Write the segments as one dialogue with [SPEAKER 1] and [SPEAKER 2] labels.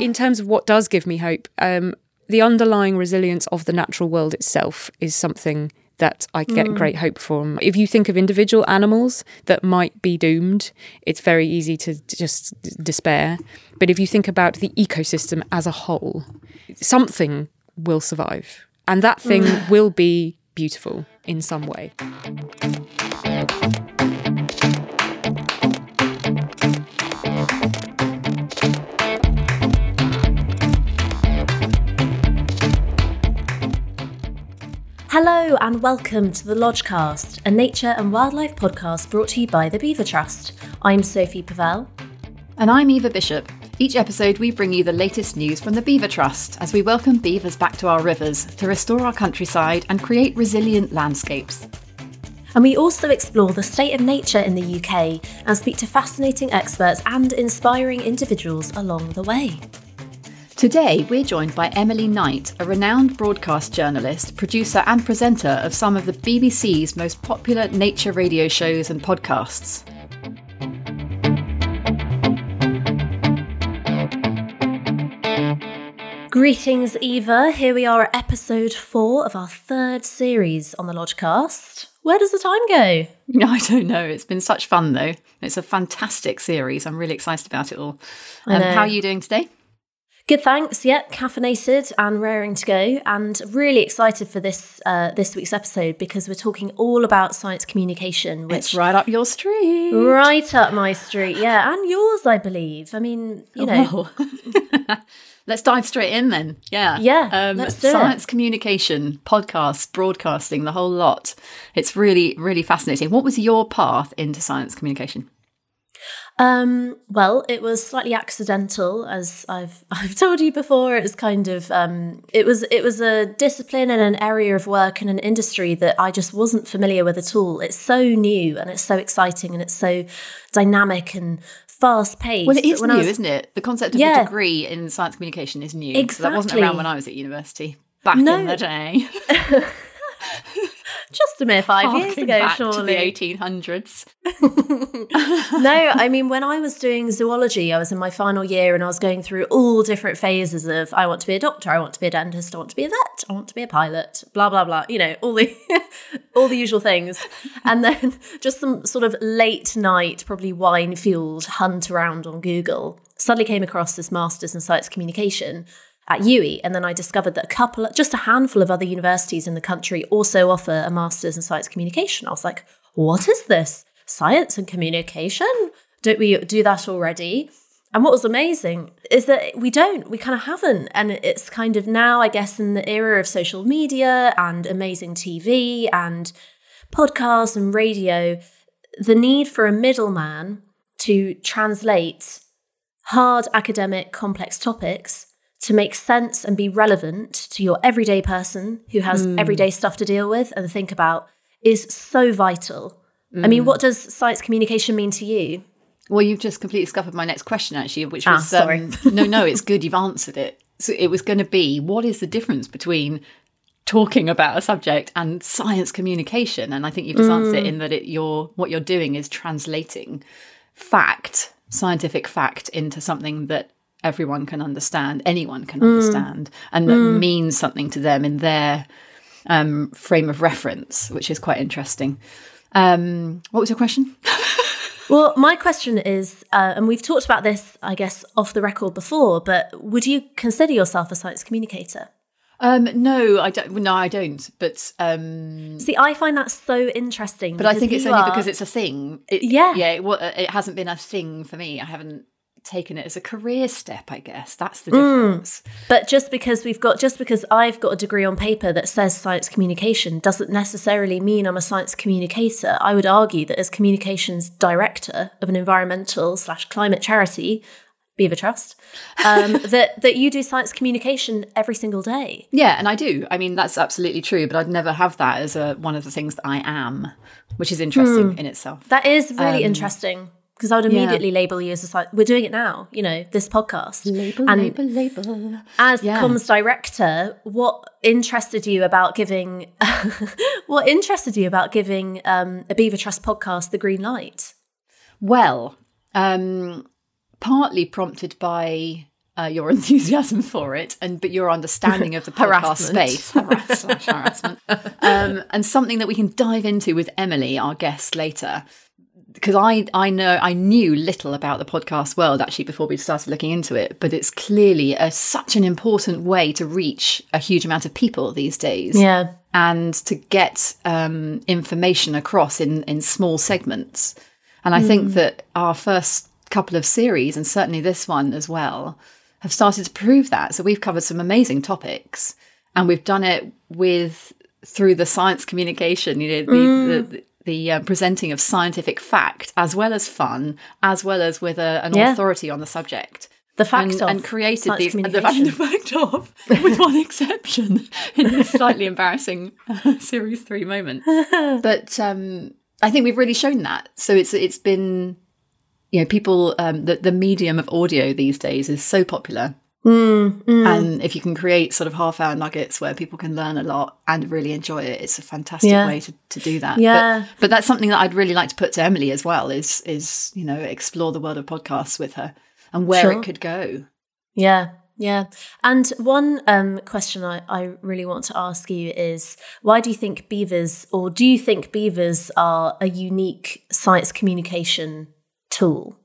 [SPEAKER 1] in terms of what does give me hope, um, the underlying resilience of the natural world itself is something that I get
[SPEAKER 2] Mm.
[SPEAKER 1] great hope from. If you think of individual animals that might be doomed, it's very easy to just despair. But if you think about the ecosystem as a whole, something will survive. And that thing
[SPEAKER 2] Mm.
[SPEAKER 1] will be beautiful in some way.
[SPEAKER 2] Hello and welcome to the Lodgecast, a nature and wildlife podcast brought to you by the Beaver Trust. I'm Sophie Pavelle.
[SPEAKER 3] And I'm Eva Bishop. Each episode, we bring you the latest news from the Beaver Trust as we welcome beavers back to our rivers to restore our countryside and create resilient landscapes.
[SPEAKER 2] And we also explore the state of nature in the UK and speak to fascinating experts and inspiring individuals along the way.
[SPEAKER 3] Today, we're joined by Emily Knight, a renowned broadcast journalist, producer, and presenter of some of the BBC's most popular nature radio shows and podcasts.
[SPEAKER 2] Greetings, Eva. Here we are at episode four of our third series on the Lodgecast. Where does the time go?
[SPEAKER 3] No, I don't know. It's been such fun, though. It's a fantastic series. I'm really excited about it all. Um, how are you doing today?
[SPEAKER 2] Good, thanks. Yep, caffeinated and raring to go, and really excited for this uh, this week's episode because we're talking all about science communication, which
[SPEAKER 3] It's right up your street.
[SPEAKER 2] right up my street. Yeah, and yours, I believe. I mean, you know,
[SPEAKER 3] Well, let's dive straight in then. Yeah.
[SPEAKER 2] Yeah,
[SPEAKER 3] Um,
[SPEAKER 2] do it.
[SPEAKER 3] science communication, podcasts, broadcasting, the whole lot. It's really, really fascinating. What was your path into science communication?
[SPEAKER 2] Um, well, it was slightly accidental, as I've I've told you before. It was kind of um, it was it was a discipline and an area of work and an industry that I just wasn't familiar with at all. It's so new and it's so exciting and it's so dynamic and fast paced.
[SPEAKER 3] Well, it is new,
[SPEAKER 2] was-
[SPEAKER 3] isn't it? The concept of
[SPEAKER 2] Yeah.
[SPEAKER 3] a degree in science communication is new. So that wasn't around when I was at university. Back in the day.
[SPEAKER 2] Just a mere five years ago,
[SPEAKER 3] back to the
[SPEAKER 2] surely.
[SPEAKER 3] 1800s.
[SPEAKER 2] no, I mean, when I was doing zoology, I was in my final year and I was going through all different phases of I want to be a doctor, I want to be a dentist, I want to be a vet, I want to be a pilot, blah blah blah. You know, all the all the usual things. And then just some sort of late night, probably wine fueled hunt around on Google. Suddenly came across this masters in science communication at UWE, and then I discovered that a couple, just a handful of other universities in the country also offer a master's in science communication. I was like, what is this? Science and communication? Don't we do that already? And what was amazing is that we don't, we kind of haven't. And it's kind of now, I guess, in the era of social media and amazing TV and podcasts and radio, the need for a middleman to translate hard academic complex topics to make sense and be relevant to your everyday person who has everyday stuff to deal with and think about is so vital. I mean, what does science communication mean to you?
[SPEAKER 3] Well, you've just completely scuppered my next question, actually, which
[SPEAKER 2] Ah,
[SPEAKER 3] was
[SPEAKER 2] sorry.
[SPEAKER 3] Um, no, no, it's good. You've answered it. So it was going to be what is the difference between talking about a subject and science communication? And I think you've just answered
[SPEAKER 2] Mm.
[SPEAKER 3] it in that it, you're what you're doing is translating fact, scientific fact, into something that everyone can understand, anyone can understand, and that means something to them in their um, frame of reference, which is quite interesting. Um, what was your question?
[SPEAKER 2] Well, my question is, uh, and we've talked about this, I guess, off the record before, but would you consider yourself a science communicator?
[SPEAKER 3] Um, no, I don't. No, I don't. But um,
[SPEAKER 2] See, I find that so interesting.
[SPEAKER 3] but I think it's only
[SPEAKER 2] are-
[SPEAKER 3] because it's a thing. It,
[SPEAKER 2] Yeah.
[SPEAKER 3] yeah. It, it hasn't been a thing for me. I haven't taken it as a career step. I guess that's the
[SPEAKER 2] Mm.
[SPEAKER 3] difference.
[SPEAKER 2] But just because we've got, just because I've got a degree on paper that says science communication doesn't necessarily mean I'm a science communicator. I would argue that as communications director of an environmental slash climate charity, Beaver Trust, um, that that you do science communication every single day.
[SPEAKER 3] Yeah, and I do. I mean, that's absolutely true. But I'd never have that as a one of the things that I am, which is interesting in itself.
[SPEAKER 2] That is really
[SPEAKER 3] Um,
[SPEAKER 2] interesting because I would immediately label you as a science. We're doing it now, you know, this podcast.
[SPEAKER 3] label,
[SPEAKER 2] and
[SPEAKER 3] label, label.
[SPEAKER 2] as
[SPEAKER 3] Yeah.
[SPEAKER 2] comms director, what interested you about giving? what interested you about giving um, a Beaver Trust podcast the green light?
[SPEAKER 3] Well, um, partly prompted by uh, your enthusiasm for it, and but your understanding of the podcast
[SPEAKER 2] Harassment.
[SPEAKER 3] space, harass- harassment, um, and something that we can dive into with Emily, our guest later. Because I, I know I knew little about the podcast world actually before we started looking into it, but it's clearly a, such an important way to reach a huge amount of people these days
[SPEAKER 2] Yeah.
[SPEAKER 3] and to get um, information across in, in small segments. And I think that our first couple of series, and certainly this one as well, have started to prove that. So we've covered some amazing topics, and we've done it with through the science communication, you know, the, the, the uh, presenting of scientific fact, as well as fun, as well as with a, an
[SPEAKER 2] Yeah.
[SPEAKER 3] authority on the subject
[SPEAKER 2] The fact
[SPEAKER 3] and,
[SPEAKER 2] of
[SPEAKER 3] and created
[SPEAKER 2] science
[SPEAKER 3] the, the fact of, with one exception, in this slightly embarrassing uh, series three moment. But um, I think we've really shown that. So it's it's been, you know, people um, the the medium of audio these days is so popular.
[SPEAKER 2] Mm,
[SPEAKER 3] And if you can create sort of half hour nuggets where people can learn a lot and really enjoy it, it's a fantastic
[SPEAKER 2] Yeah.
[SPEAKER 3] way to, to do that.
[SPEAKER 2] Yeah.
[SPEAKER 3] But, but that's something that I'd really like to put to Emily as well is is, you know, explore the world of podcasts with her and where
[SPEAKER 2] Sure.
[SPEAKER 3] it could go.
[SPEAKER 2] Yeah, yeah. And one um, question I, I really want to ask you is why do you think beavers, or do you think beavers are a unique science communication tool?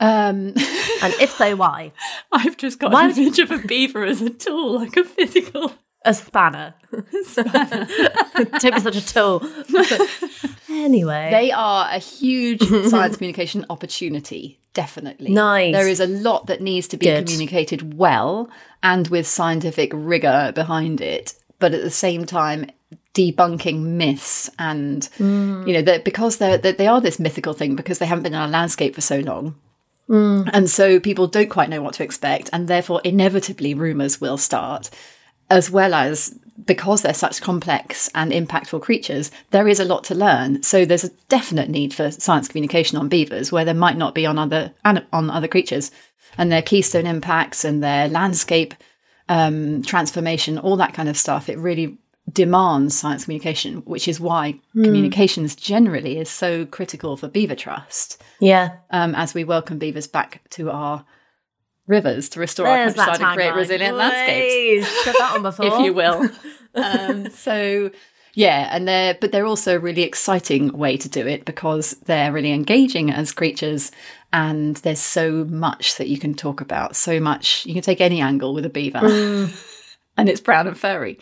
[SPEAKER 3] Um,
[SPEAKER 2] And if so, why?
[SPEAKER 3] I've just got
[SPEAKER 2] Why
[SPEAKER 3] an image of a beaver as a tool, like a physical.
[SPEAKER 2] A spanner. Don't be such a tool. anyway.
[SPEAKER 3] They are a huge science communication opportunity, definitely.
[SPEAKER 2] Nice.
[SPEAKER 3] There is a lot that needs to be
[SPEAKER 2] Good.
[SPEAKER 3] communicated well and with scientific rigor behind it, but at the same time, debunking myths and you know that because they're that they are this mythical thing because they haven't been in our landscape for so long and so people don't quite know what to expect and therefore inevitably rumors will start as well as because they're such complex and impactful creatures, there is a lot to learn. So there's a definite need for science communication on beavers where there might not be on other on other creatures, and their keystone impacts and their landscape um, transformation, all that kind of stuff. It really demands science communication, which is why communications generally is so critical for beaver trust.
[SPEAKER 2] yeah.
[SPEAKER 3] Um, as we welcome beavers back to our rivers to restore
[SPEAKER 2] There's
[SPEAKER 3] our countryside and create resilient landscapes
[SPEAKER 2] Said that one before.
[SPEAKER 3] if you will. um, so yeah, and they're but they're also a really exciting way to do it because they're really engaging as creatures, and there's so much that you can talk about. So much you can take any angle with a beaver, and it's brown and furry.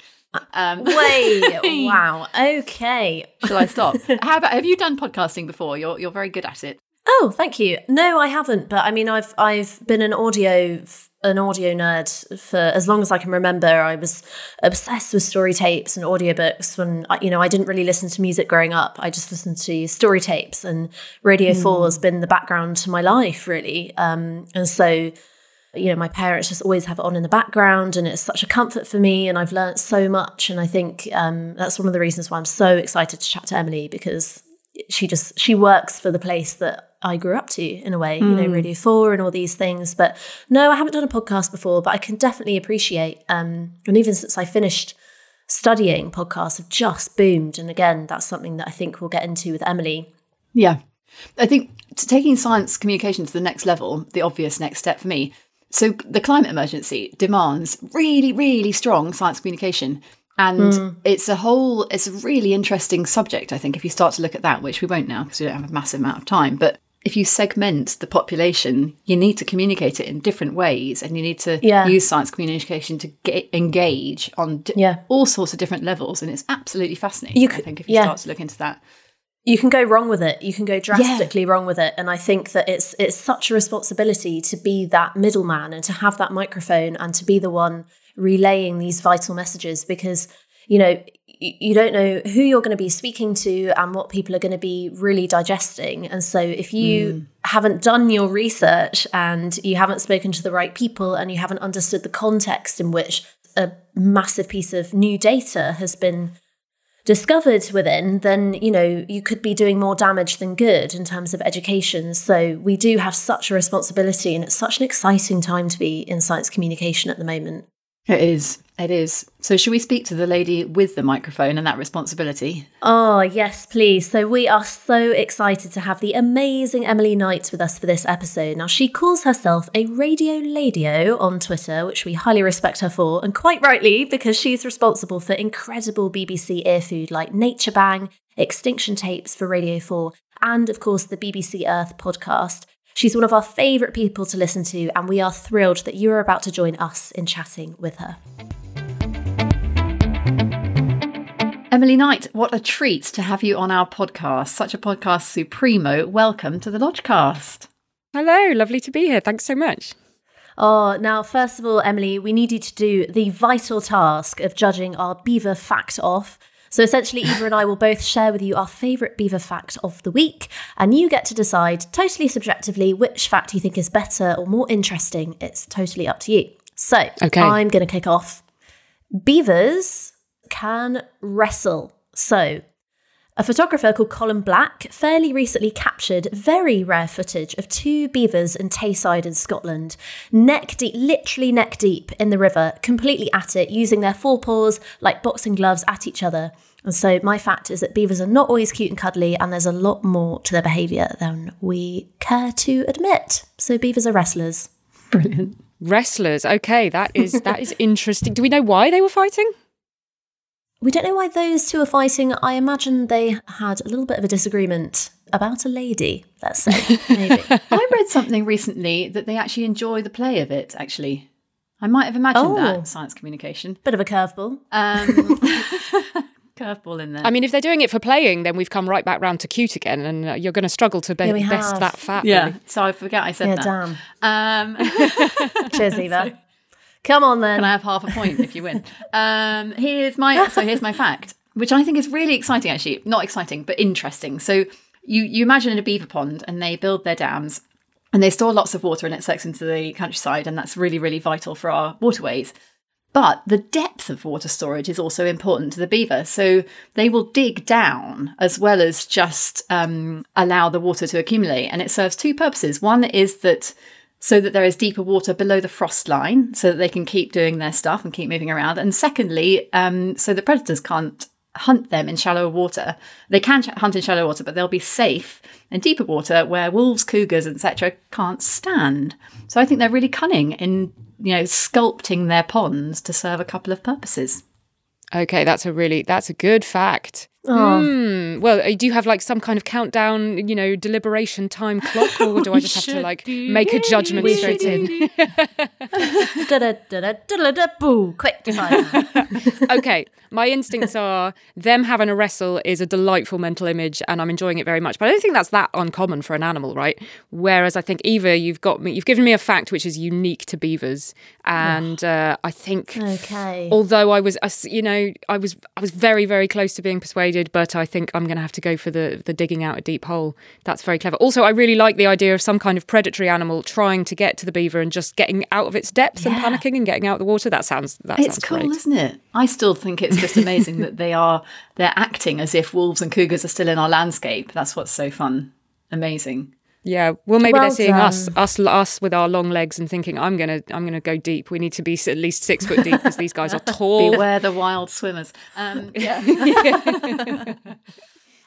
[SPEAKER 3] Um,
[SPEAKER 2] Wait, wow. Okay.
[SPEAKER 3] shall I stop? How about have you done podcasting before? You're you're very good at it.
[SPEAKER 2] Oh, thank you. No, I haven't, but I mean, I've I've been an audio an audio nerd for as long as I can remember. I was obsessed with story tapes and audiobooks when I, you know I didn't really listen to music growing up. I just listened to story tapes, and Radio Four has been the background to my life, really. Um, and so, you know, my parents just always have it on in the background, and it's such a comfort for me. And I've learnt so much, and I think um, that's one of the reasons why I'm so excited to chat to Emily because she just she works for the place that I grew up to in a way, you know, Radio Four and all these things. But no, I haven't done a podcast before, but I can definitely appreciate. Um, and even since I finished studying, podcasts have just boomed. And again, that's something that I think we'll get into with Emily.
[SPEAKER 3] Yeah. I think taking science communication to the next level, the obvious next step for me. So, the climate emergency demands really, really strong science communication. And hmm. it's a whole, it's a really interesting subject, I think, if you start to look at that, which we won't now because we don't have a massive amount of time. But if you segment the population, you need to communicate it in different ways and you need to
[SPEAKER 2] Yeah.
[SPEAKER 3] use science communication to get, engage on di-
[SPEAKER 2] Yeah.
[SPEAKER 3] all sorts of different levels. And it's absolutely fascinating,
[SPEAKER 2] You
[SPEAKER 3] I
[SPEAKER 2] could-
[SPEAKER 3] think, if you
[SPEAKER 2] yeah.
[SPEAKER 3] start to look into that.
[SPEAKER 2] You can go wrong with it. You can go drastically wrong with it. And I think that it's it's such a responsibility to be that middleman and to have that microphone and to be the one relaying these vital messages because you know you don't know who you're going to be speaking to and what people are going to be really digesting. And so if you hmm. haven't done your research and you haven't spoken to the right people and you haven't understood the context in which a massive piece of new data has been discovered within, then you know you could be doing more damage than good in terms of education. So we do have such a responsibility, and it's such an exciting time to be in science communication at the moment.
[SPEAKER 3] It is. It is. So, should we speak to the lady with the microphone and that responsibility?
[SPEAKER 2] Oh, yes, please. So, we are so excited to have the amazing Emily Knight with us for this episode. Now, she calls herself a radio ladio on Twitter, which we highly respect her for, and quite rightly, because she's responsible for incredible BBC earfood like Nature Bang, Extinction Tapes for Radio 4, and of course the BBC Earth podcast. She's one of our favourite people to listen to, and we are thrilled that you are about to join us in chatting with her.
[SPEAKER 3] Emily Knight, what a treat to have you on our podcast. Such a podcast supremo. Welcome to the Lodgecast.
[SPEAKER 1] Hello, lovely to be here. Thanks so much.
[SPEAKER 2] Oh, now, first of all, Emily, we need you to do the vital task of judging our beaver fact off. So essentially, Eva and I will both share with you our favourite beaver fact of the week, and you get to decide totally subjectively which fact you think is better or more interesting. It's totally up to you. So
[SPEAKER 1] Okay.
[SPEAKER 2] I'm going to kick off. Beavers can wrestle. So a photographer called Colin Black fairly recently captured very rare footage of two beavers in Tayside in Scotland, neck deep, literally neck deep in the river, completely at it, using their forepaws like boxing gloves at each other. And so, my fact is that beavers are not always cute and cuddly, and there's a lot more to their behaviour than we care to admit. So, beavers are wrestlers.
[SPEAKER 3] Brilliant.
[SPEAKER 1] Wrestlers. Okay, that is that is interesting. Do we know why they were fighting?
[SPEAKER 2] We don't know why those two are fighting. I imagine they had a little bit of a disagreement about a lady, let's say. Maybe.
[SPEAKER 3] I read something recently that they actually enjoy the play of it, actually. I might have imagined
[SPEAKER 2] Oh.
[SPEAKER 3] that, science communication.
[SPEAKER 2] bit of a curveball.
[SPEAKER 3] Um, curveball in there.
[SPEAKER 1] I mean, if they're doing it for playing, then we've come right back round to cute again, and uh, you're going to struggle to be-
[SPEAKER 2] Yeah,
[SPEAKER 1] best
[SPEAKER 2] have.
[SPEAKER 1] that fat.
[SPEAKER 3] yeah,
[SPEAKER 1] really.
[SPEAKER 3] so I forget I said
[SPEAKER 2] Yeah,
[SPEAKER 3] that.
[SPEAKER 2] damn.
[SPEAKER 3] Um,
[SPEAKER 2] Cheers, Eva. Come on then.
[SPEAKER 3] Can I have half a point if you win? Um, here's my so here's my fact, which I think is really exciting. Actually, not exciting, but interesting. So you you imagine in a beaver pond, and they build their dams, and they store lots of water, and it sucks into the countryside, and that's really really vital for our waterways. But the depth of water storage is also important to the beaver. So they will dig down as well as just um, allow the water to accumulate. And it serves two purposes. One is that so that there is deeper water below the frost line so that they can keep doing their stuff and keep moving around. And secondly, um, so that predators can't hunt them in shallow water. They can hunt in shallow water, but they'll be safe in deeper water where wolves, cougars, etc. can't stand. So I think they're really cunning in you know sculpting their ponds to serve a couple of purposes.
[SPEAKER 1] Okay, that's a really that's a good fact. Hmm. Well, uh, do you have like some kind of countdown, you know, deliberation time clock, or do I just have to like
[SPEAKER 3] do.
[SPEAKER 1] make a judgment
[SPEAKER 2] We
[SPEAKER 1] straight in?
[SPEAKER 2] Boo! Quick, decide.
[SPEAKER 1] okay, my instincts are them having a wrestle is a delightful mental image, and I'm enjoying it very much. But I don't think that's that uncommon for an animal, right? Whereas I think Eva, you've got me, you've given me a fact which is unique to beavers, and uh, I think.
[SPEAKER 2] Okay.
[SPEAKER 1] Although I was, you know, I was, I was very, very close to being persuaded, but I think I'm going to have to go for the the digging out a deep hole. That's very clever. Also, I really like the idea of some kind of predatory animal trying to get to the beaver and just getting out of its depths and panicking and getting out of the water. That sounds that
[SPEAKER 3] It's
[SPEAKER 1] sounds
[SPEAKER 3] cool,
[SPEAKER 1] great.
[SPEAKER 3] isn't it? I still think it's just amazing that they are they're acting as if wolves and cougars are still in our landscape. That's what's so fun. Amazing.
[SPEAKER 1] Yeah, well, maybe
[SPEAKER 2] Well
[SPEAKER 1] they're seeing us,
[SPEAKER 2] done.
[SPEAKER 1] us, us with our long legs, and thinking, "I'm gonna, I'm gonna go deep. We need to be at least six foot deep because these guys are tall."
[SPEAKER 3] Beware the wild swimmers. Um, yeah,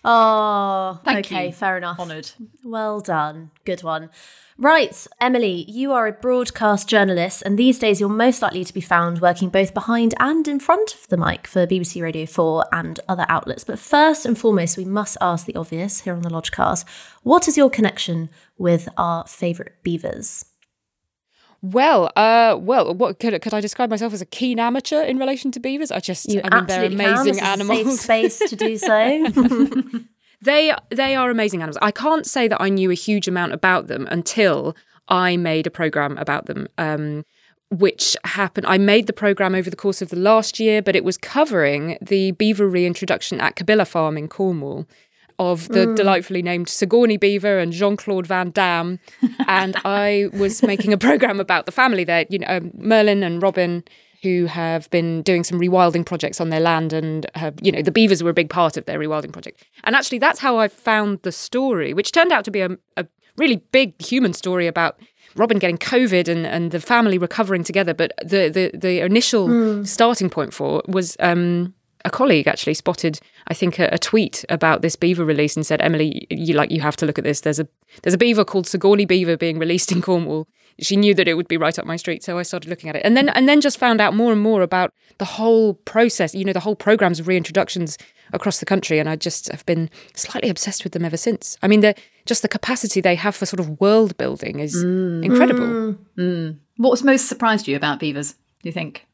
[SPEAKER 2] Oh,
[SPEAKER 3] Thank
[SPEAKER 2] okay,
[SPEAKER 3] you.
[SPEAKER 2] fair enough.
[SPEAKER 3] honoured.
[SPEAKER 2] Well done. Good one. Right, Emily, you are a broadcast journalist, and these days you're most likely to be found working both behind and in front of the mic for BBC Radio 4 and other outlets. But first and foremost, we must ask the obvious here on the Lodgecast what is your connection with our favourite beavers?
[SPEAKER 1] Well, uh, well, what could could I describe myself as a keen amateur in relation to beavers? I just,
[SPEAKER 2] You
[SPEAKER 1] I mean, they're
[SPEAKER 2] can.
[SPEAKER 1] amazing
[SPEAKER 2] a
[SPEAKER 1] animals.
[SPEAKER 2] space to do so.
[SPEAKER 1] They they are amazing animals. I can't say that I knew a huge amount about them until I made a program about them. Um, which happened I made the program over the course of the last year, but it was covering the beaver reintroduction at Cabilla Farm in Cornwall of the delightfully named Sigourney Beaver and Jean-Claude Van Damme. and I was making a program about the family there, you know, um, Merlin and Robin who have been doing some rewilding projects on their land and have, you know, the beavers were a big part of their rewilding project. And actually, that's how I found the story, which turned out to be a, a really big human story about Robin getting COVID and, and the family recovering together. But the the, the initial starting point for it was um, a colleague actually spotted, I think, a, a tweet about this beaver release and said, "Emily, you like you have to look at this. There's a there's a beaver called Sigourney beaver being released in Cornwall." She knew that it would be right up my street, so I started looking at it, and then and then just found out more and more about the whole process. You know, the whole programs of reintroductions across the country, and I just have been slightly obsessed with them ever since. I mean, the just the capacity they have for sort of world building is mm. incredible. Mm. Mm.
[SPEAKER 3] What was most surprised you about beavers? Do you think?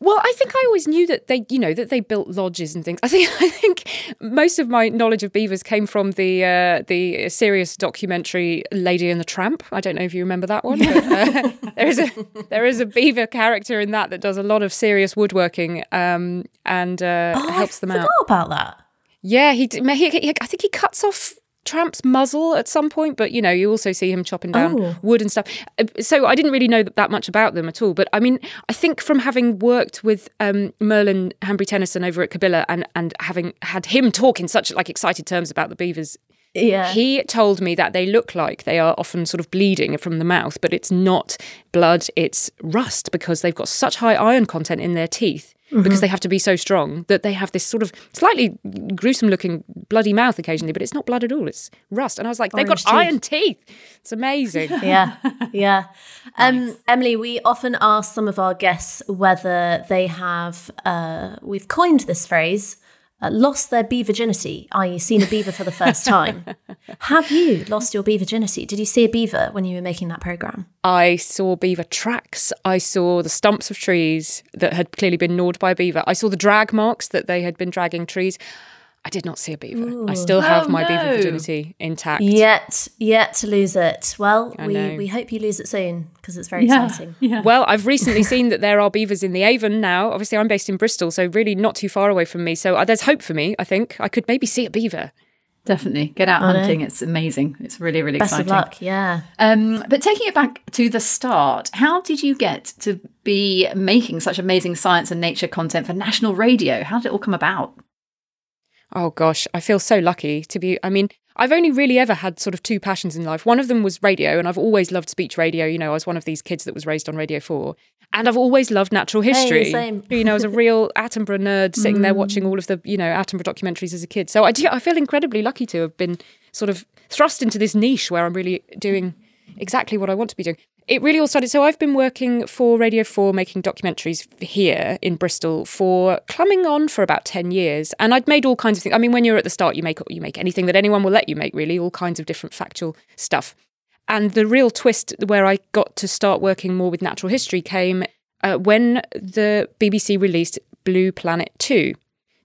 [SPEAKER 1] Well, I think I always knew that they, you know, that they built lodges and things. I think I think most of my knowledge of beavers came from the uh, the serious documentary Lady and the Tramp. I don't know if you remember that one. But, uh, there is a there is a beaver character in that that does a lot of serious woodworking um, and uh,
[SPEAKER 2] Oh,
[SPEAKER 1] helps
[SPEAKER 2] I
[SPEAKER 1] them out.
[SPEAKER 2] about that.
[SPEAKER 1] Yeah, he, he, he I think he cuts off Tramp's muzzle at some point, but you know, you also see him chopping down
[SPEAKER 2] Oh.
[SPEAKER 1] wood and stuff. Uh, So I didn't really know that much about them at all. But I mean, I think from having worked with um, Merlin Hanbury Tenison over at Cabilla and and having had him talk in such like excited terms about the beavers.
[SPEAKER 2] Yeah.
[SPEAKER 1] He told me that they look like they are often sort of bleeding from the mouth, but it's not blood, it's rust because they've got such high iron content in their teeth because they have to be so strong that they have this sort of slightly gruesome looking bloody mouth occasionally, but it's not blood at all, it's rust. And I was like, they've got
[SPEAKER 2] Orange
[SPEAKER 1] iron teeth. It's amazing.
[SPEAKER 2] yeah, yeah. Um, Emily, we often ask some of our guests whether they have, uh, we've coined this phrase, uh, lost their bee virginity, i.e., seen a beaver for the first time. have you lost your bee virginity? Did you see a beaver when you were making that program?
[SPEAKER 1] I saw beaver tracks. I saw the stumps of trees that had clearly been gnawed by a beaver. I saw the drag marks that they had been dragging trees. I did not see a beaver. I still have
[SPEAKER 3] Oh,
[SPEAKER 1] my beaver virginity intact.
[SPEAKER 2] Yet, yet to lose it. Well, we,
[SPEAKER 1] know.
[SPEAKER 2] we hope you lose it soon because it's very exciting.
[SPEAKER 3] Yeah.
[SPEAKER 1] Well, I've recently seen that there are beavers in the Avon now. Obviously, I'm based in Bristol, so really not too far away from me. So uh, there's hope for me, I think. I could maybe see a beaver.
[SPEAKER 3] Definitely. Get out
[SPEAKER 2] know.
[SPEAKER 3] hunting. It's amazing. It's really, really
[SPEAKER 2] Best
[SPEAKER 3] exciting.
[SPEAKER 2] of luck. Yeah.
[SPEAKER 3] Um, but taking it back to the start, how did you get to be making such amazing science and nature content for national radio? How did it all come about?
[SPEAKER 1] Oh gosh, I feel so lucky to be. I mean, I've only really ever had sort of two passions in life. One of them was radio, and I've always loved speech radio. You know, I was one of these kids that was raised on Radio 4. And I've always loved natural history.
[SPEAKER 2] same.
[SPEAKER 1] You know, I was a real Attenborough nerd sitting there mm. watching all of the, you know, Attenborough documentaries as a kid. So I, do, I feel incredibly lucky to have been sort of thrust into this niche where I'm really doing exactly what I want to be doing. It really all started. So I've been working for Radio 4, making documentaries here in Bristol for coming on for about 10 years. And I'd made all kinds of things. I mean, when you're at the start, you make you make anything that anyone will let you make, really, all kinds of different factual stuff. And the real twist where I got to start working more with natural history came uh, when the BBC released Blue Planet 2,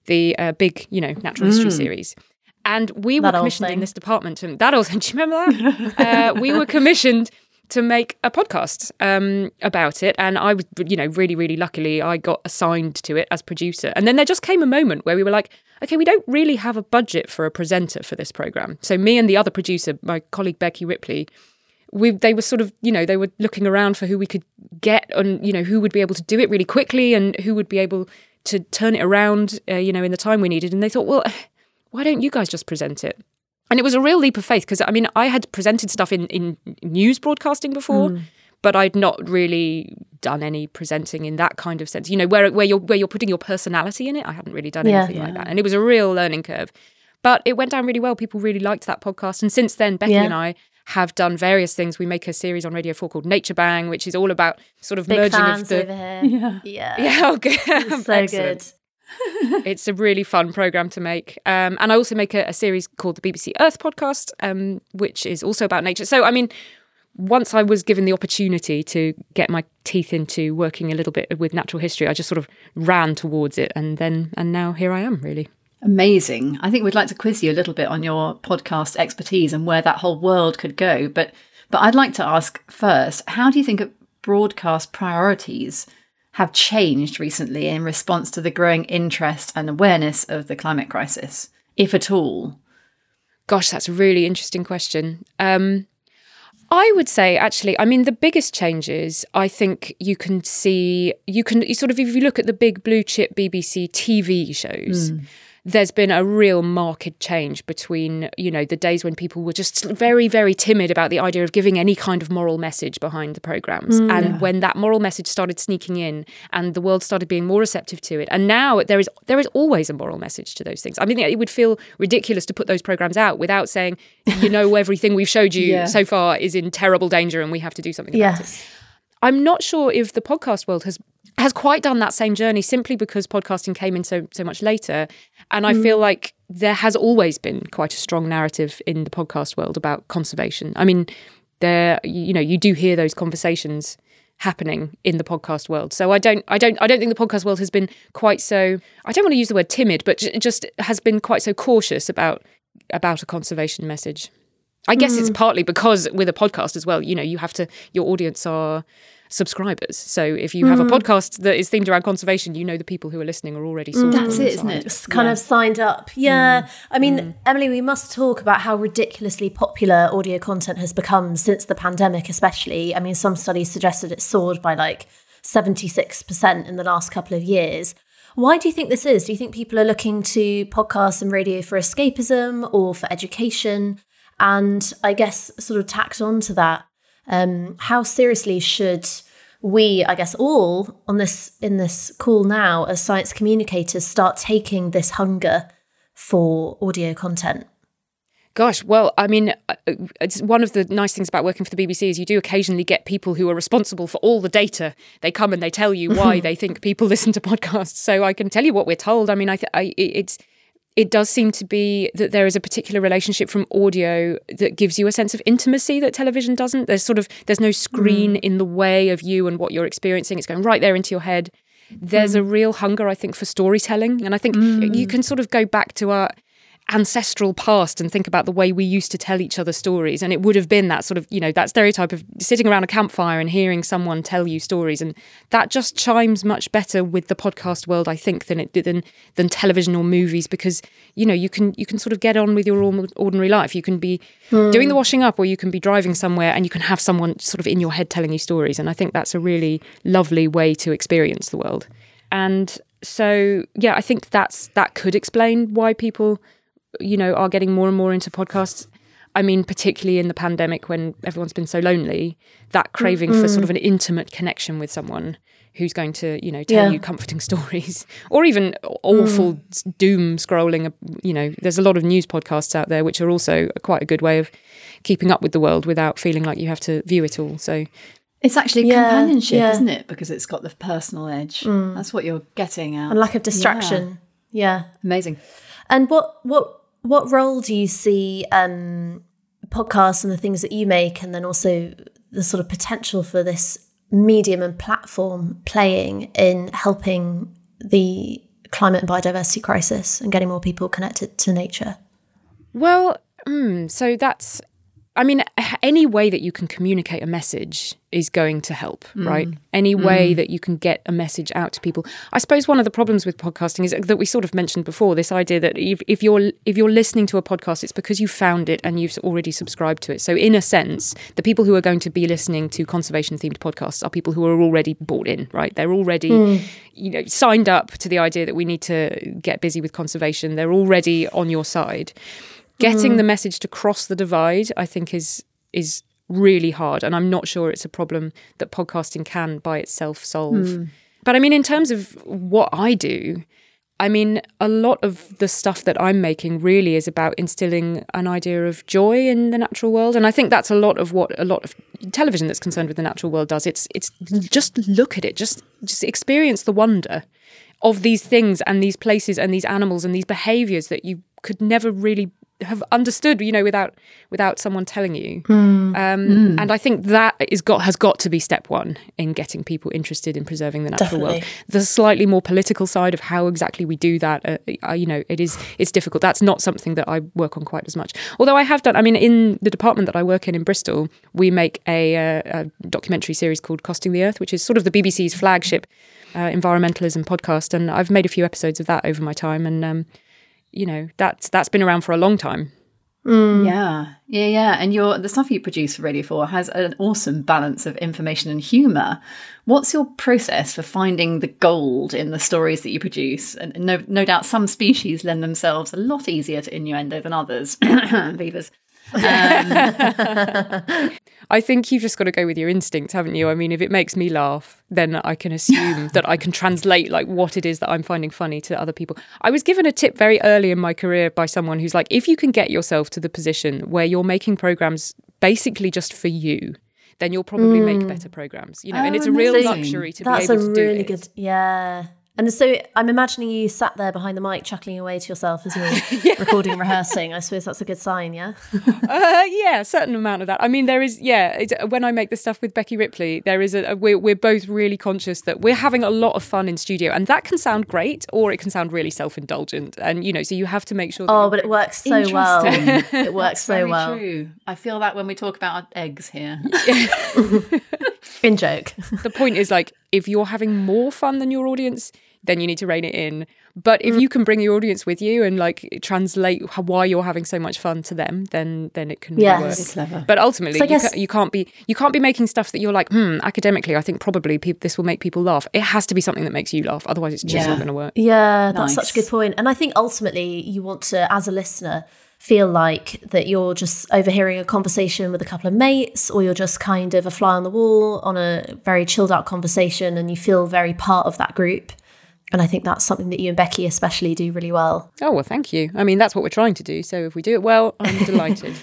[SPEAKER 1] the uh, big, you know, natural history series. And we were
[SPEAKER 2] That old
[SPEAKER 1] commissioned in this department. And that also, do you remember that? uh, we were commissioned to make a podcast um, about it. And I was, you know, really, really luckily, I got assigned to it as producer. And then there just came a moment where we were like, okay, we don't really have a budget for a presenter for this program. So me and the other producer, my colleague Becky Ripley, we they were sort of you know they were looking around for who we could get and you know who would be able to do it really quickly and who would be able to turn it around uh, you know in the time we needed and they thought well why don't you guys just present it and it was a real leap of faith because i mean i had presented stuff in in news broadcasting before hmm. but i'd not really done any presenting in that kind of sense you know where where you're where you're putting your personality in it i hadn't really done
[SPEAKER 2] Yeah.
[SPEAKER 1] anything like that and it was a real learning curve but it went down really well people really liked that podcast and since then becky
[SPEAKER 2] Yeah.
[SPEAKER 1] and i have done various things we make a series on radio 4 called nature bang which is all about sort of
[SPEAKER 2] Big
[SPEAKER 1] merging
[SPEAKER 2] fans
[SPEAKER 1] of the
[SPEAKER 2] over here.
[SPEAKER 3] Yeah.
[SPEAKER 2] Yeah.
[SPEAKER 1] yeah oh, good.
[SPEAKER 2] So good.
[SPEAKER 1] It's a really fun program to make. Um, and I also make a, a series called the BBC Earth podcast, um, which is also about nature. So, I mean, once I was given the opportunity to get my teeth into working a little bit with natural history, I just sort of ran towards it, and then and now here I am, really.
[SPEAKER 3] Amazing. I think we'd like to quiz you a little bit on your podcast expertise and where that whole world could go. But but I'd like to ask first, how do you think of broadcast priorities have changed recently in response to the growing interest and awareness of the climate crisis, if at all?
[SPEAKER 1] Gosh, that's a really interesting question. Um, I would say, actually, I mean, the biggest changes I think you can see, you can you sort of, if you look at the big blue chip BBC TV shows, there's been a real marked change between you know the days when people were just very very timid about the idea of giving any kind of moral message behind the programs
[SPEAKER 2] Mm.
[SPEAKER 1] and when that moral message started sneaking in and the world started being more receptive to it and now there is there is always a moral message to those things i mean it would feel ridiculous to put those programs out without saying you know everything we've showed you
[SPEAKER 3] Yeah.
[SPEAKER 1] so far is in terrible danger and we have to do something about it
[SPEAKER 2] Yes.
[SPEAKER 1] I'm not sure if the podcast world has has quite done that same journey simply because podcasting came in so so much later. And I feel mm. like there has always been quite a strong narrative in the podcast world about conservation. I mean, there you know, you do hear those conversations happening in the podcast world. So I don't I don't I don't think the podcast world has been quite so I don't want to use the word timid, but j- just has been quite so cautious about about a conservation message. I guess it's mm. partly because with a podcast as well, you know, you have to your audience are subscribers. So if you have a mm. podcast that is themed around conservation, you know the people who are listening are already mm. sorted.
[SPEAKER 3] That's
[SPEAKER 1] on
[SPEAKER 3] it,
[SPEAKER 1] the
[SPEAKER 3] isn't it?
[SPEAKER 2] It's kind
[SPEAKER 3] Yeah.
[SPEAKER 2] of signed up. Yeah. Mm. I mean, Emily, we must talk about how ridiculously popular audio content has become since the pandemic, especially. I mean, some studies suggested it soared by like 76% in the last couple of years. Why do you think this is? Do you think people are looking to podcasts and radio for escapism or for education? And I guess, sort of tacked on to that, um, how seriously should we, I guess, all on this in this call now as science communicators start taking this hunger for audio content?
[SPEAKER 1] Gosh, well, I mean, uh, it's one of the nice things about working for the BBC is you do occasionally get people who are responsible for all the data. They come and they tell you why they think people listen to podcasts. So I can tell you what we're told. I mean, I, th- I it's it does seem to be that there is a particular relationship from audio that gives you a sense of intimacy that television doesn't. There's sort of there's no screen mm. in the way of you and what you're experiencing. It's going right there into your head. There's mm. a real hunger, I think, for storytelling, and I think mm. you can sort of go back to our ancestral past and think about the way we used to tell each other stories. And it would have been that sort of you know that stereotype of sitting around a campfire and hearing someone tell you stories. And that just chimes much better with the podcast world i think than it did than than television or movies because you know you can you can sort of get on with your ordinary life. You can be hmm. doing the washing up or you can be driving somewhere and you can have someone sort of in your head telling you stories. And i think that's a really lovely way to experience the world. And so yeah i think that's that could explain why people you know are getting more and more into podcasts i mean particularly in the pandemic when everyone's been so lonely that craving for sort of mm. an intimate connection with someone who's going to you know tell
[SPEAKER 2] Yeah.
[SPEAKER 1] you comforting stories or even awful mm. s doom scrolling uh, you know there's a lot of news podcasts out there which are also quite a good way of keeping up with the world without feeling like you have to view it all so
[SPEAKER 3] It's actually
[SPEAKER 2] Yeah,
[SPEAKER 3] companionship,
[SPEAKER 2] yeah.
[SPEAKER 3] isn't it? Because it's got the personal edge. Mm. That's what you're getting out.
[SPEAKER 2] And lack of distraction. Yeah.
[SPEAKER 3] Amazing.
[SPEAKER 2] And what what what role do you see um, podcasts and the things that you make, and then also the sort of potential for this medium and platform playing in helping the climate and biodiversity crisis and getting more people connected to nature?
[SPEAKER 1] Well, mm, so that's, I mean, any way that you can communicate a message is going to help, mm. right? Any mm. way that you can get a message out to people. I suppose one of the problems with podcasting is that we sort of mentioned before this idea that if, if you're if you're listening to a podcast, it's because you found it and you've already subscribed to it. So in a sense, the people who are going to be listening to conservation themed podcasts are people who are already bought in, right? They're already hmm. you know signed up to the idea that we need to get busy with conservation. They're already on your side getting the mm. message to cross the divide i think is is really hard and i'm not sure it's a problem that podcasting can by itself solve. Hmm. But i mean in terms of what i do i mean a lot of the stuff that i'm making really is about instilling an idea of joy in the natural world and i think that's a lot of what a lot of television that's concerned with the natural world does. It's it's just look at it just just experience the wonder of these things and these places and these animals and these behaviors that you could never really have understood you know without without someone telling you. Um, and i think that is got has got to be step one in getting people interested in preserving the natural world. The slightly more political side of how exactly we do that uh, uh, you know it is it's difficult. That's not something that i work on quite as much. Although i have done i mean in the department that i work in in bristol we make a, uh, a documentary series called costing the earth which is sort of the bbc's flagship uh, environmentalism podcast. And i've made a few episodes of that over my time. And um, you know that's that's been around for a long time mm.
[SPEAKER 3] Yeah, yeah, yeah. And your the stuff you produce for Radio Four has an awesome balance of information and humour. What's your process for finding the gold in the stories that you produce? And no, no doubt, some species lend themselves a lot easier to innuendo than others. Beavers.
[SPEAKER 1] Um, I think you've just got to go with your instinct, haven't you? I mean, if it makes me laugh, then I can assume that I can translate like what it is that I'm finding funny to other people. I was given a tip very early in my career by someone who's like, if you can get yourself to the position where you're making programs basically just for you, then you'll probably make mm. better programs. You know, and
[SPEAKER 3] Oh,
[SPEAKER 1] it's a oh,
[SPEAKER 3] real
[SPEAKER 1] luxury to
[SPEAKER 2] That's
[SPEAKER 1] be able to do
[SPEAKER 2] really
[SPEAKER 1] it.
[SPEAKER 2] good, yeah. And so I'm imagining you sat there behind the mic, chuckling away to yourself as you're recording, rehearsing. I suppose that's a good sign, yeah.
[SPEAKER 1] Uh, yeah, a certain amount of that. I mean, there is, yeah. It, when I make the stuff with Becky Ripley, there is a, a we're, we're both really conscious that we're having a lot of fun in studio, and that can sound great, or it can sound really self-indulgent, and you know, so you have to make sure. That
[SPEAKER 2] Oh, but it works so well. It works so well.
[SPEAKER 3] true. I feel that when we talk about eggs here.
[SPEAKER 2] In joke.
[SPEAKER 1] the point is like, if you're having more fun than your audience, then you need to rein it in. But if you can bring the audience with you and like translate why you're having so much fun to them, then then it can really
[SPEAKER 2] Yes.
[SPEAKER 1] work.
[SPEAKER 3] Clever.
[SPEAKER 1] But ultimately,
[SPEAKER 2] So I
[SPEAKER 1] you,
[SPEAKER 2] guess-
[SPEAKER 1] ca- you can't be you can't be making stuff that you're like, hmm, academically, I think probably peop this will make people laugh. It has to be something that makes you laugh, otherwise it's just
[SPEAKER 3] Yeah.
[SPEAKER 1] not going to work.
[SPEAKER 2] Yeah, that's such a good point. And I think ultimately you want to, as a listener, feel like that you're just overhearing a conversation with a couple of mates, or you're just kind of a fly on the wall on a very chilled out conversation and you feel very part of that group. And I think that's something that you and Becky especially do really well.
[SPEAKER 1] Oh well, thank you. I mean, that's what we're trying to do. So if we do it well, I'm delighted.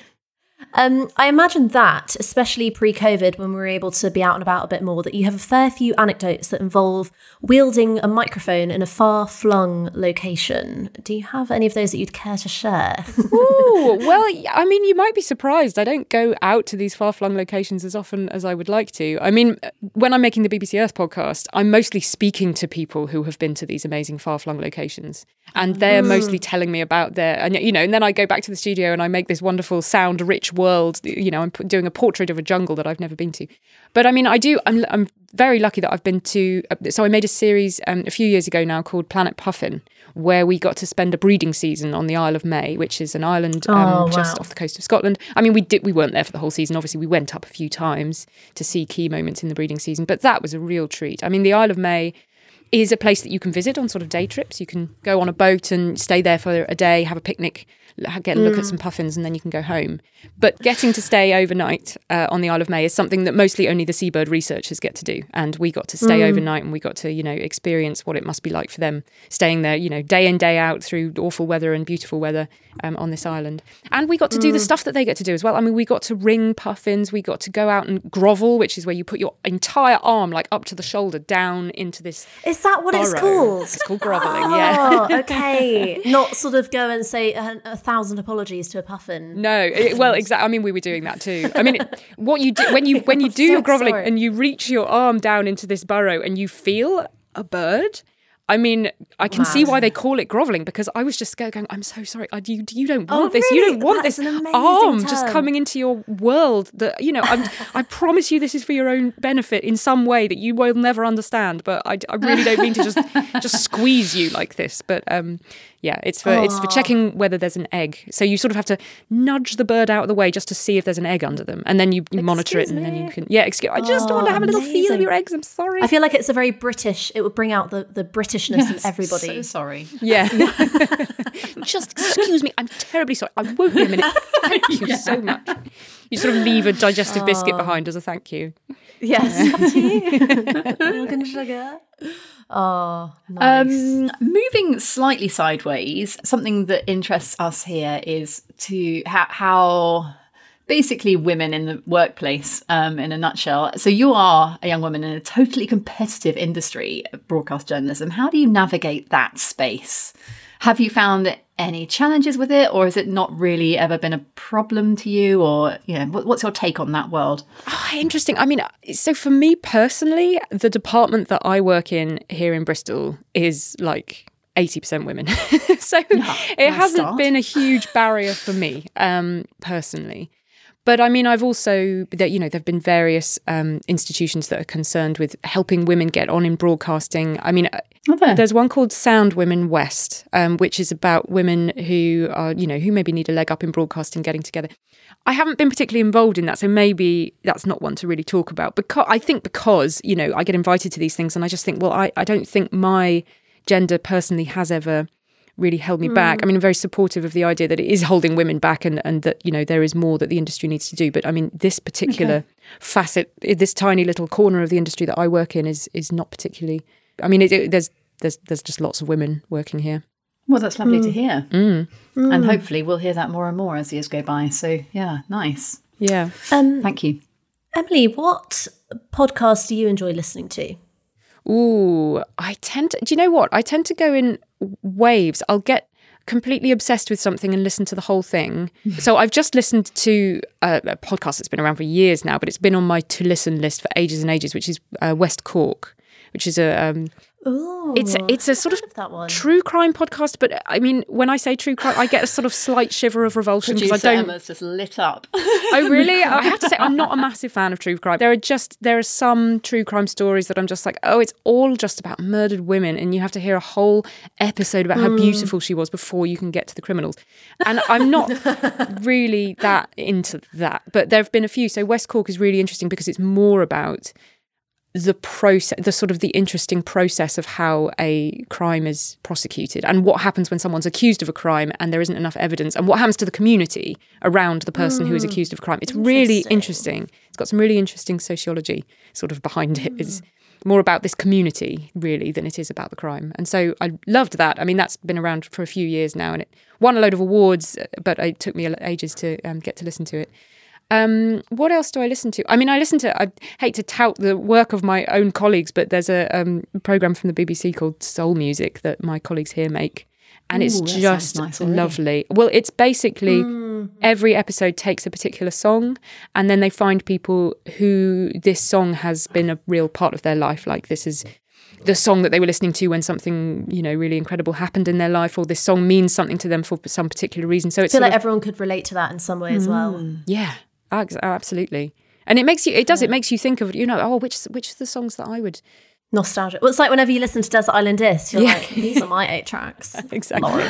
[SPEAKER 2] Um, I imagine that, especially pre COVID, when we were able to be out and about a bit more, that you have a fair few anecdotes that involve wielding a microphone in a far flung location. Do you have any of those that you'd care to share?
[SPEAKER 1] Ooh, well, I mean, you might be surprised. I don't go out to these far flung locations as often as I would like to. I mean, when I'm making the BBC Earth podcast, I'm mostly speaking to people who have been to these amazing far flung locations. And they're mostly telling me about their, and you know, and then I go back to the studio and I make this wonderful sound rich world. You know, I'm doing a portrait of a jungle that I've never been to. But I mean, I do, I'm, I'm very lucky that I've been to, uh, so I made a series um, a few years ago now called Planet Puffin, where we got to spend a breeding season on the Isle of May, which is an island um,
[SPEAKER 2] Oh,
[SPEAKER 1] just off the coast of Scotland. I mean, we did we weren't there for the whole season. Obviously, we went up a few times to see key moments in the breeding season, but that was a real treat. I mean, the Isle of May is a place that you can visit on sort of day trips. You can go on a boat and stay there for a day, have a picnic, get a look at some puffins, and then you can go home. But getting to stay overnight uh, on the Isle of May is something that mostly only the seabird researchers get to do. And we got to stay overnight and we got to, you know, experience what it must be like for them staying there, you know, day in, day out through awful weather and beautiful weather um, on this island. And we got to do the stuff that they get to do as well. I mean, we got to ring puffins, we got to go out and grovel, which is where you put your entire arm like up to the shoulder down into this
[SPEAKER 2] Is that what it's called?
[SPEAKER 1] It's called groveling, oh, yeah.
[SPEAKER 2] Oh, okay. Not sort of go and say a, a thousand apologies to a puffin.
[SPEAKER 1] No, it, well, exactly. I mean, we were doing that too. I mean, it, what you do when you when you oh, do your groveling
[SPEAKER 2] sorry.
[SPEAKER 1] and you reach your arm down into this burrow and you feel a bird. I mean, I can see why they call it groveling because I was just scared going, I'm so sorry. I, you, you don't
[SPEAKER 2] Oh,
[SPEAKER 1] want this. You don't want this arm just coming into your world that, you know, I'm, I promise you this is for your own benefit in some way that you will never understand. But I, I really don't mean to just, just squeeze you like this. But um, yeah, it's for, it's for checking whether there's an egg. So you sort of have to nudge the bird out of the way just to see if there's an egg under them. And then you, you monitor it
[SPEAKER 2] Excuse
[SPEAKER 1] and then you can, yeah, excuse, I just want to have a little feel of your eggs. I'm sorry.
[SPEAKER 2] I feel like it's a very British, it would bring out the, the Britishness of everybody.
[SPEAKER 3] So sorry.
[SPEAKER 1] Yeah. Just excuse me. I'm terribly sorry. I won't be a minute. Thank you so much. You sort of leave a digestive biscuit behind as a thank you.
[SPEAKER 2] Yes. Milk and sugar. Oh, nice.
[SPEAKER 3] Um, moving slightly sideways, something that interests us here is to how, how basically women in the workplace, um, in a nutshell. So you are a young woman in a totally competitive industry, broadcast journalism. How do you navigate that space? Have you found any challenges with it, or has it not really ever been a problem to you? Or you know, what's your take on that world?
[SPEAKER 1] Oh, interesting. I mean, so for me personally, the department that I work in here in Bristol is like 80% women. so it
[SPEAKER 3] nice
[SPEAKER 1] hasn't
[SPEAKER 3] start.
[SPEAKER 1] been a huge barrier for me um, personally. But I mean, I've also that you know there've been various um, institutions that are concerned with helping women get on in broadcasting. I mean,
[SPEAKER 3] there?
[SPEAKER 1] there's one called Sound Women West, um, which is about women who are you know who maybe need a leg up in broadcasting, getting together. I haven't been particularly involved in that, so maybe that's not one to really talk about. Because I think because you know I get invited to these things, and I just think, well, I, I don't think my gender personally has ever really held me back. I mm. mean, I'm very supportive of the idea that it is holding women back and, and that, you know, there is more that the industry needs to do. But I mean, this particular facet, this tiny little corner of the industry that I work in is is not particularly, I mean, it, it, there's, there's, there's just lots of women working here.
[SPEAKER 3] Well, that's lovely to mm. hear. Mm. And hopefully we'll hear that more and more as years go by. So, yeah, nice.
[SPEAKER 1] Yeah.
[SPEAKER 2] Um,
[SPEAKER 3] Thank you.
[SPEAKER 2] Emily, what podcast do you enjoy listening to?
[SPEAKER 1] Ooh, I tend to, do you know what? I tend to go in waves. I'll get completely obsessed with something and listen to the whole thing. so I've just listened to a, a podcast that's been around for years now, but it's been on my to listen list for ages and ages, which is uh, West Cork, which is a um,
[SPEAKER 2] Oh,
[SPEAKER 1] it's a, it's a sort of
[SPEAKER 2] that one.
[SPEAKER 1] true crime podcast. But I mean, when I say true crime, I get a sort of slight shiver of revulsion because I don't.
[SPEAKER 3] Emma's just lit up.
[SPEAKER 1] Oh really? I have to say I'm not a massive fan of true crime. There are just there are some true crime stories that I'm just like, oh, it's all just about murdered women, and you have to hear a whole episode about how hmm. beautiful she was before you can get to the criminals. And I'm not really that into that, but there have been a few. So West Cork is really interesting because it's more about the process the sort of the interesting process of how a crime is prosecuted and what happens when someone's accused of a crime and there isn't enough evidence and what happens to the community around the person who is hmm. accused of crime. It's really interesting. it's got some really interesting sociology sort of behind it. It's hmm. more about this community really than it is about the crime. And so i loved that. I mean that's been around for a few years now and it won a load of awards uh, but it took me ages to um, get to listen to it um, what else do I listen to? I mean, I listen to. I hate to tout the work of my own colleagues, but there's a um, program from the BBC called Soul Music that my colleagues here make, and it's
[SPEAKER 3] Ooh, sounds
[SPEAKER 1] just
[SPEAKER 3] nice
[SPEAKER 1] lovely. Well, it's basically every episode takes a particular song, and then they find people who this song has been a real part of their life. Like this is the song that they were listening to when something you know really incredible happened in their life, or this song means something to them for some particular reason. So
[SPEAKER 2] I
[SPEAKER 1] it's
[SPEAKER 2] feel like
[SPEAKER 1] of-
[SPEAKER 2] everyone could relate to that in some way as well.
[SPEAKER 1] yeah, Ex- oh, absolutely. And it makes you. It does. It makes you think of you know. Oh, which which of the songs that I would
[SPEAKER 2] Nostalgic. Well, it's like whenever you listen to Desert Island Disc, you're
[SPEAKER 1] Yeah.
[SPEAKER 2] like, these are my eight tracks.
[SPEAKER 1] exactly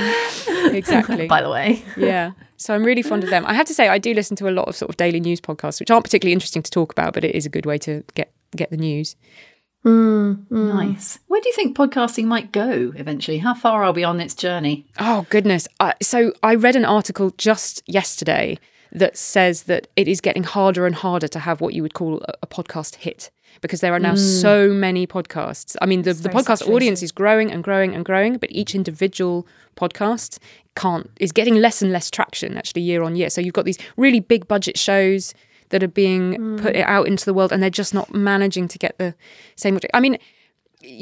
[SPEAKER 1] exactly.
[SPEAKER 2] By the way,
[SPEAKER 1] yeah. So I'm really fond of them. I have to say I do listen to a lot of sort of daily news podcasts, which aren't particularly interesting to talk about, but it is a good way to get get the news.
[SPEAKER 3] Nice. Where do you think podcasting might go eventually? How far are we on its journey?
[SPEAKER 1] Oh goodness! Uh, so I read an article just yesterday that says that it is getting harder and harder to have what you would call a, a podcast hit because there are now mm. so many podcasts. I mean, the, the
[SPEAKER 2] very
[SPEAKER 1] podcast audience is growing and growing and growing, but each individual podcast can't is getting less and less traction actually year on year. So you've got these really big budget shows that are being put mm. out into the world, and they're just not managing to get the same. I mean,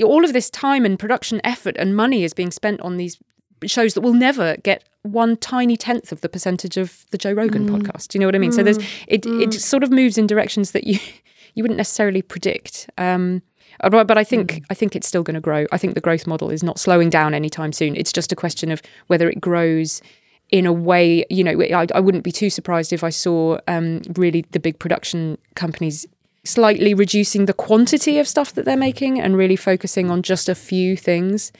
[SPEAKER 1] all of this time and production effort and money is being spent on these shows that will never get one tiny tenth of the percentage of the Joe Rogan podcast. Do you know what I mean? So there's it it sort of moves in directions that you you wouldn't necessarily predict. Um uh, but but I think I think it's still going to grow. I think the growth model is not slowing down anytime soon. It's just a question of whether it grows in a way. You know, I, I wouldn't be too surprised if I saw um, really the big production companies slightly reducing the quantity of stuff that they're making and really focusing on just a few things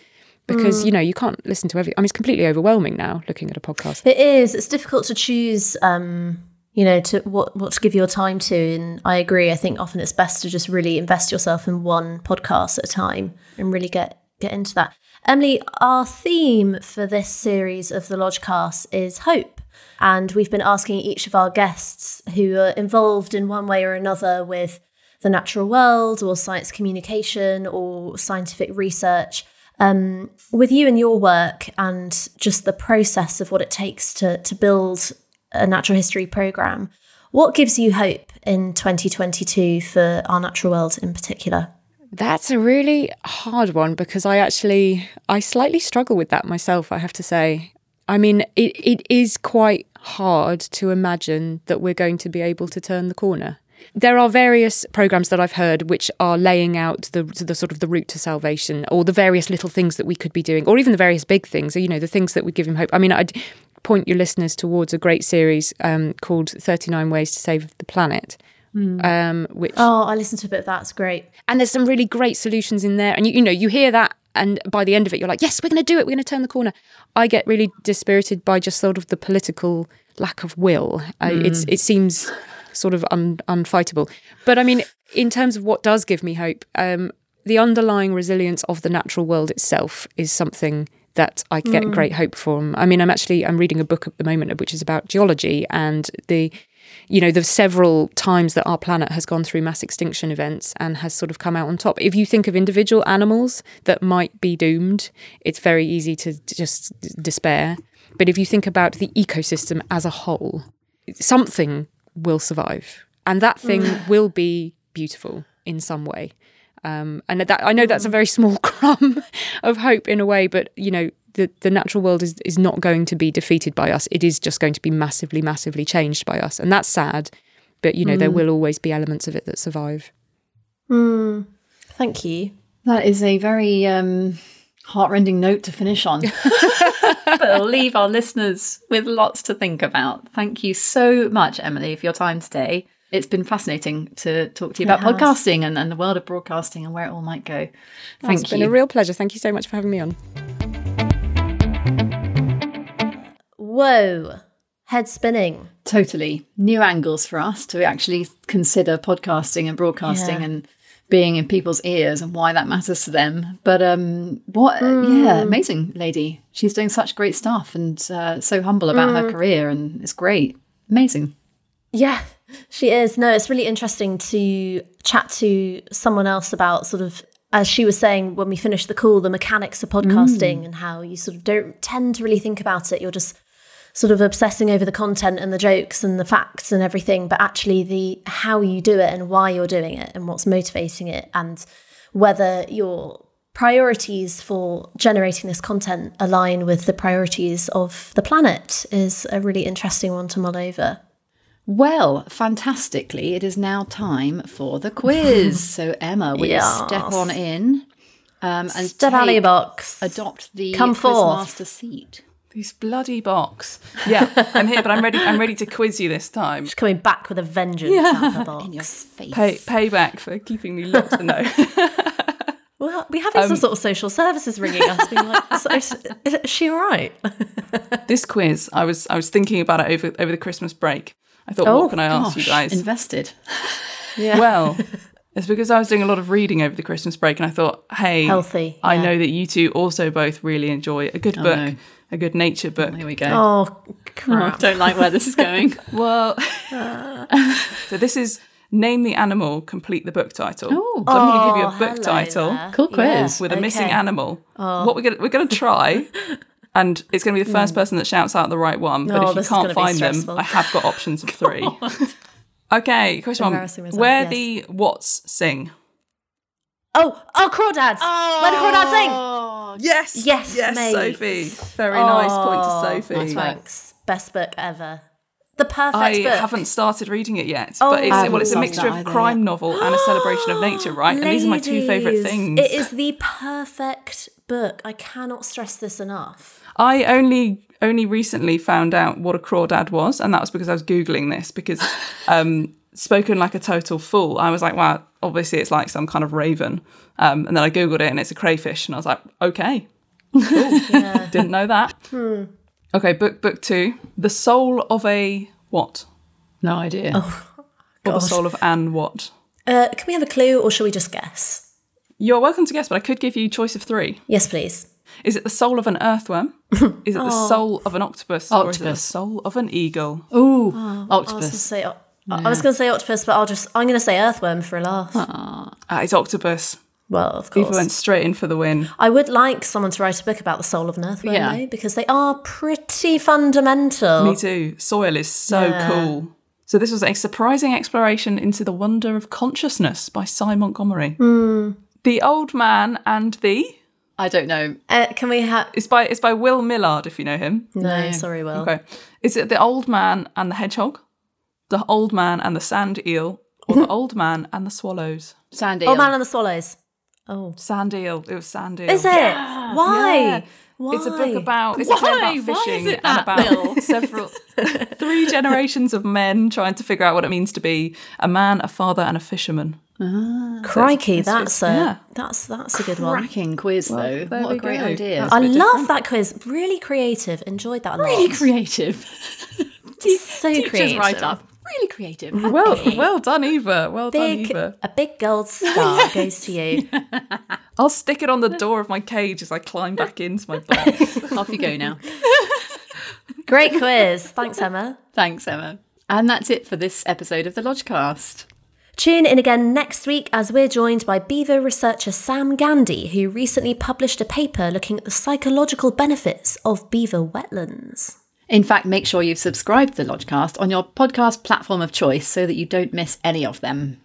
[SPEAKER 1] because you know you can't listen to every i mean it's completely overwhelming now looking at a podcast
[SPEAKER 2] it is. It's difficult to choose. Um, you know, to what what to give your time to, and I agree. I think often it's best to just really invest yourself in one podcast at a time and really get get into that. Emily, our theme for this series of the Lodgecast is hope. And we've been asking each of our guests who are involved in one way or another with the natural world or science communication or scientific research. Um, with you and your work and just the process of what it takes to, to build a natural history program, what gives you hope in 2022 for our natural world in particular?
[SPEAKER 1] that's a really hard one because i actually i slightly struggle with that myself i have to say i mean it, it is quite hard to imagine that we're going to be able to turn the corner there are various programs that I've heard which are laying out the the sort of the route to salvation, or the various little things that we could be doing, or even the various big things. You know, the things that would give him hope. I mean, I'd point your listeners towards a great series um, called 39 Ways to Save the Planet. Um, which
[SPEAKER 2] Oh, I listened to a bit of that. It's great.
[SPEAKER 1] and there's some really great solutions in there and you, you know you hear that and by the end of it you're like yes we're going to do it we're going to turn the corner i get really dispirited by just sort of the political lack of will uh, it's it seems sort of un, unfightable but i mean in terms of what does give me hope um, the underlying resilience of the natural world itself is something that I get great hope from. I mean, I'm actually I'm reading a book at the moment which is about geology and the you know, there's several times that our planet has gone through mass extinction events and has sort of come out on top. If you think of individual animals that might be doomed, it's very easy to just despair. But if you think about the ecosystem as a whole, something will survive, and that thing will be beautiful in some way. Um, and that I know that's a very small crumb of hope in a way, but you know the the natural world is is not going to be defeated by us. It is just going to be massively, massively changed by us, and that's sad. But you know there will always be elements of it that survive.
[SPEAKER 2] Thank you.
[SPEAKER 3] That is a very um, heartrending note to finish on. but it'll leave our listeners with lots to think about. Thank you so much, Emily, for your time today. It's been fascinating to talk to you about
[SPEAKER 2] has.
[SPEAKER 3] podcasting and, and the world of broadcasting and where it all might go. Thank
[SPEAKER 1] it's
[SPEAKER 3] you.
[SPEAKER 1] It's been a real pleasure. Thank you so much for having me on.
[SPEAKER 2] Whoa. Head spinning.
[SPEAKER 3] Totally. New angles for us to actually consider podcasting and broadcasting
[SPEAKER 2] Yeah.
[SPEAKER 3] and being in people's ears and why that matters to them. But um what yeah, amazing lady. She's doing such great stuff and uh, so humble about her career and it's great. Amazing.
[SPEAKER 2] Yeah, she is. No, it's really interesting to chat to someone else about sort of, as she was saying when we finished the call, the mechanics of podcasting and how you sort of don't tend to really think about it. You're just sort of obsessing over the content and the jokes and the facts and everything, but actually the how you do it and why you're doing it and what's motivating it and whether your priorities for generating this content align with the priorities of the planet is a really interesting one to mull over.
[SPEAKER 3] Well, fantastically, it is now time for the quiz. so Emma, will you step on in um, and
[SPEAKER 2] Step out of your box.
[SPEAKER 3] adopt the
[SPEAKER 2] Come forth.
[SPEAKER 3] master seat?
[SPEAKER 4] This bloody box. Yeah, I'm here, but I'm ready. I'm ready to quiz you this time.
[SPEAKER 2] She's coming back with a vengeance out of the box.
[SPEAKER 3] In your face.
[SPEAKER 4] Pay payback for keeping me locked. No,
[SPEAKER 2] Well, we having some um, sort of social services ringing us, being like, so, is, is she all right?
[SPEAKER 4] this quiz. I was I was thinking about it over over the Christmas break. I thought,
[SPEAKER 2] Oh,
[SPEAKER 4] what can I ask you guys?
[SPEAKER 3] invested.
[SPEAKER 2] Yeah.
[SPEAKER 4] Well, it's because I was doing a lot of reading over the Christmas break, and I thought, hey,
[SPEAKER 2] Healthy,
[SPEAKER 4] I know that you two also both really enjoy a good oh, book,
[SPEAKER 3] no.
[SPEAKER 4] A good nature book.
[SPEAKER 3] Here we go.
[SPEAKER 2] oh,
[SPEAKER 3] I
[SPEAKER 2] crap.
[SPEAKER 3] don't like where this is going.
[SPEAKER 4] Well, so this is name the animal, complete the book title.
[SPEAKER 3] Oh.
[SPEAKER 4] so I'm going to give you
[SPEAKER 2] Oh,
[SPEAKER 4] a book
[SPEAKER 2] hello
[SPEAKER 4] title
[SPEAKER 2] there.
[SPEAKER 3] Cool quiz.
[SPEAKER 4] with a missing
[SPEAKER 2] okay.
[SPEAKER 4] animal. Oh. What we're gonna we're gonna try, and it's gonna be the first hmm. person that shouts out the right one. But
[SPEAKER 2] Oh,
[SPEAKER 4] if you can't find them. I have got options of three. okay, question one:
[SPEAKER 2] myself,
[SPEAKER 4] Where
[SPEAKER 2] yes.
[SPEAKER 4] the Watts sing?
[SPEAKER 2] Oh, oh, crawdads. Oh. Where the crawdads sing?
[SPEAKER 4] Yes,
[SPEAKER 2] Yes,
[SPEAKER 4] yes,
[SPEAKER 2] mate.
[SPEAKER 4] Sophie. Very nice point to
[SPEAKER 2] Oh,
[SPEAKER 4] Sophie.
[SPEAKER 3] nice.
[SPEAKER 2] Thanks. Best book ever. The perfect
[SPEAKER 4] I
[SPEAKER 2] book.
[SPEAKER 4] haven't started reading it yet,
[SPEAKER 2] Oh.
[SPEAKER 4] but it's, well, it's a mixture of crime novel and a celebration of nature, right? And these are my two favourite things.
[SPEAKER 2] It is the perfect book. I cannot stress this enough.
[SPEAKER 4] I only only recently found out what a crawdad was, and that was because I was googling this because um, spoken like a total fool. I was like, wow, obviously it's like some kind of raven, um, and then I googled it and it's a crayfish, and I was like, okay, didn't know that. Okay, book book two, the soul of a what?
[SPEAKER 3] No idea.
[SPEAKER 4] Or the soul of Anne what?
[SPEAKER 2] Uh, can we have a clue or shall we just guess?
[SPEAKER 4] You're welcome to guess, but I could give you choice of three.
[SPEAKER 2] Yes, please.
[SPEAKER 4] Is it the soul of an earthworm? Is it the soul of an octopus? Or is it the soul of an eagle?
[SPEAKER 3] Ooh,
[SPEAKER 2] I was going to
[SPEAKER 3] octopus.
[SPEAKER 2] say, I I was going to say octopus, but I'll just, I'm going to say earthworm for a laugh.
[SPEAKER 4] Ah, it's octopus.
[SPEAKER 2] Well, of course.
[SPEAKER 4] People went straight in for the win.
[SPEAKER 2] I would like someone to write a book about the soul of an earthworm,
[SPEAKER 3] Yeah.
[SPEAKER 2] though, because they are pretty fundamental.
[SPEAKER 4] Me too. Soil is so cool. So this was a surprising exploration into the wonder of consciousness by Sy Montgomery. The Old Man and the
[SPEAKER 3] I don't know.
[SPEAKER 2] Uh, can we have?
[SPEAKER 4] it's by it's by Will Millard, if you know him.
[SPEAKER 2] No, sorry, Will.
[SPEAKER 4] Okay. Is it the Old Man and the Hedgehog? The Old Man and the Sand Eel? Or the Old Man and the Swallows?
[SPEAKER 3] Sandy.
[SPEAKER 2] Old Man and the Swallows. Oh,
[SPEAKER 4] Sand eel. It was sand eel.
[SPEAKER 2] is it? Why?
[SPEAKER 4] Yeah.
[SPEAKER 2] Why?
[SPEAKER 4] It's a book about it's a tale
[SPEAKER 3] Why?
[SPEAKER 4] about
[SPEAKER 3] Why is
[SPEAKER 4] fishing
[SPEAKER 3] it
[SPEAKER 4] and about several three generations of men trying to figure out what it means to be a man, a father, and a fisherman. Ah.
[SPEAKER 2] Crikey,
[SPEAKER 4] it's-
[SPEAKER 2] that's a
[SPEAKER 4] yeah.
[SPEAKER 2] that's that's a good one.
[SPEAKER 3] Cracking quiz, though.
[SPEAKER 4] there
[SPEAKER 3] What a great
[SPEAKER 4] go.
[SPEAKER 3] idea.
[SPEAKER 4] That's
[SPEAKER 2] I
[SPEAKER 4] bit
[SPEAKER 2] love
[SPEAKER 4] different.
[SPEAKER 2] that quiz. Really creative. Enjoyed that a lot.
[SPEAKER 3] really creative.
[SPEAKER 2] so
[SPEAKER 3] Teachers
[SPEAKER 2] creative.
[SPEAKER 3] write up. Really creative. Mm-hmm.
[SPEAKER 4] Well, well done, Eva. Well
[SPEAKER 2] Big,
[SPEAKER 4] done, Eva.
[SPEAKER 2] a big gold star goes to you.
[SPEAKER 4] I'll stick it on the door of my cage as I climb back into my box.
[SPEAKER 3] Off you go now.
[SPEAKER 2] Great quiz. Thanks, Emma.
[SPEAKER 3] Thanks, Emma. And that's it for this episode of the Lodgecast.
[SPEAKER 2] Tune in again next week as we're joined by beaver researcher Sam Gandy, who recently published a paper looking at the psychological benefits of beaver wetlands.
[SPEAKER 3] In fact, make sure you've subscribed to the Lodgecast on your podcast platform of choice so that you don't miss any of them.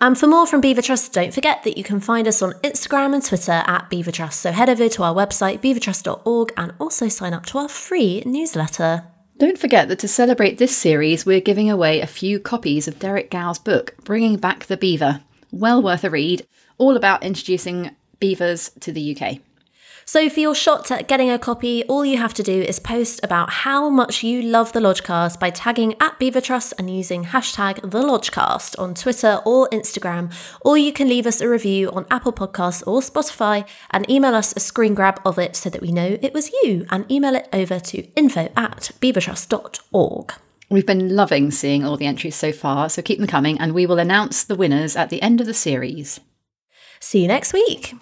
[SPEAKER 2] And for more from Beaver Trust, don't forget that you can find us on Instagram and Twitter at Beaver Trust. So head over to our website, beavertrust.org, and also sign up to our free newsletter.
[SPEAKER 3] Don't forget that to celebrate this series, we're giving away a few copies of Derek Gow's book, Bringing Back the Beaver. Well worth a read, all about introducing beavers to the UK.
[SPEAKER 2] So for your shot at getting a copy, all you have to do is post about how much you love the Lodgecast by tagging at Beaver Trust and using hashtag the Lodgecast on Twitter or Instagram, or you can leave us a review on Apple Podcasts or Spotify and email us a screen grab of it so that we know it was you and email it over to info at beavertrust.org.
[SPEAKER 3] We've been loving seeing all the entries so far, so keep them coming, and we will announce the winners at the end of the series.
[SPEAKER 2] See you next week.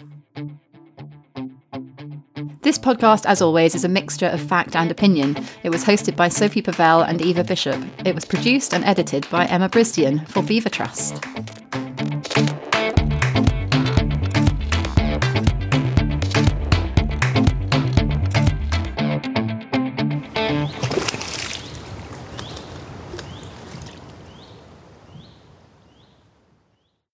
[SPEAKER 3] This podcast, as always, is a mixture of fact and opinion. It was hosted by Sophie Pavelle and Eva Bishop. It was produced and edited by Emma Brisdion for Beaver Trust.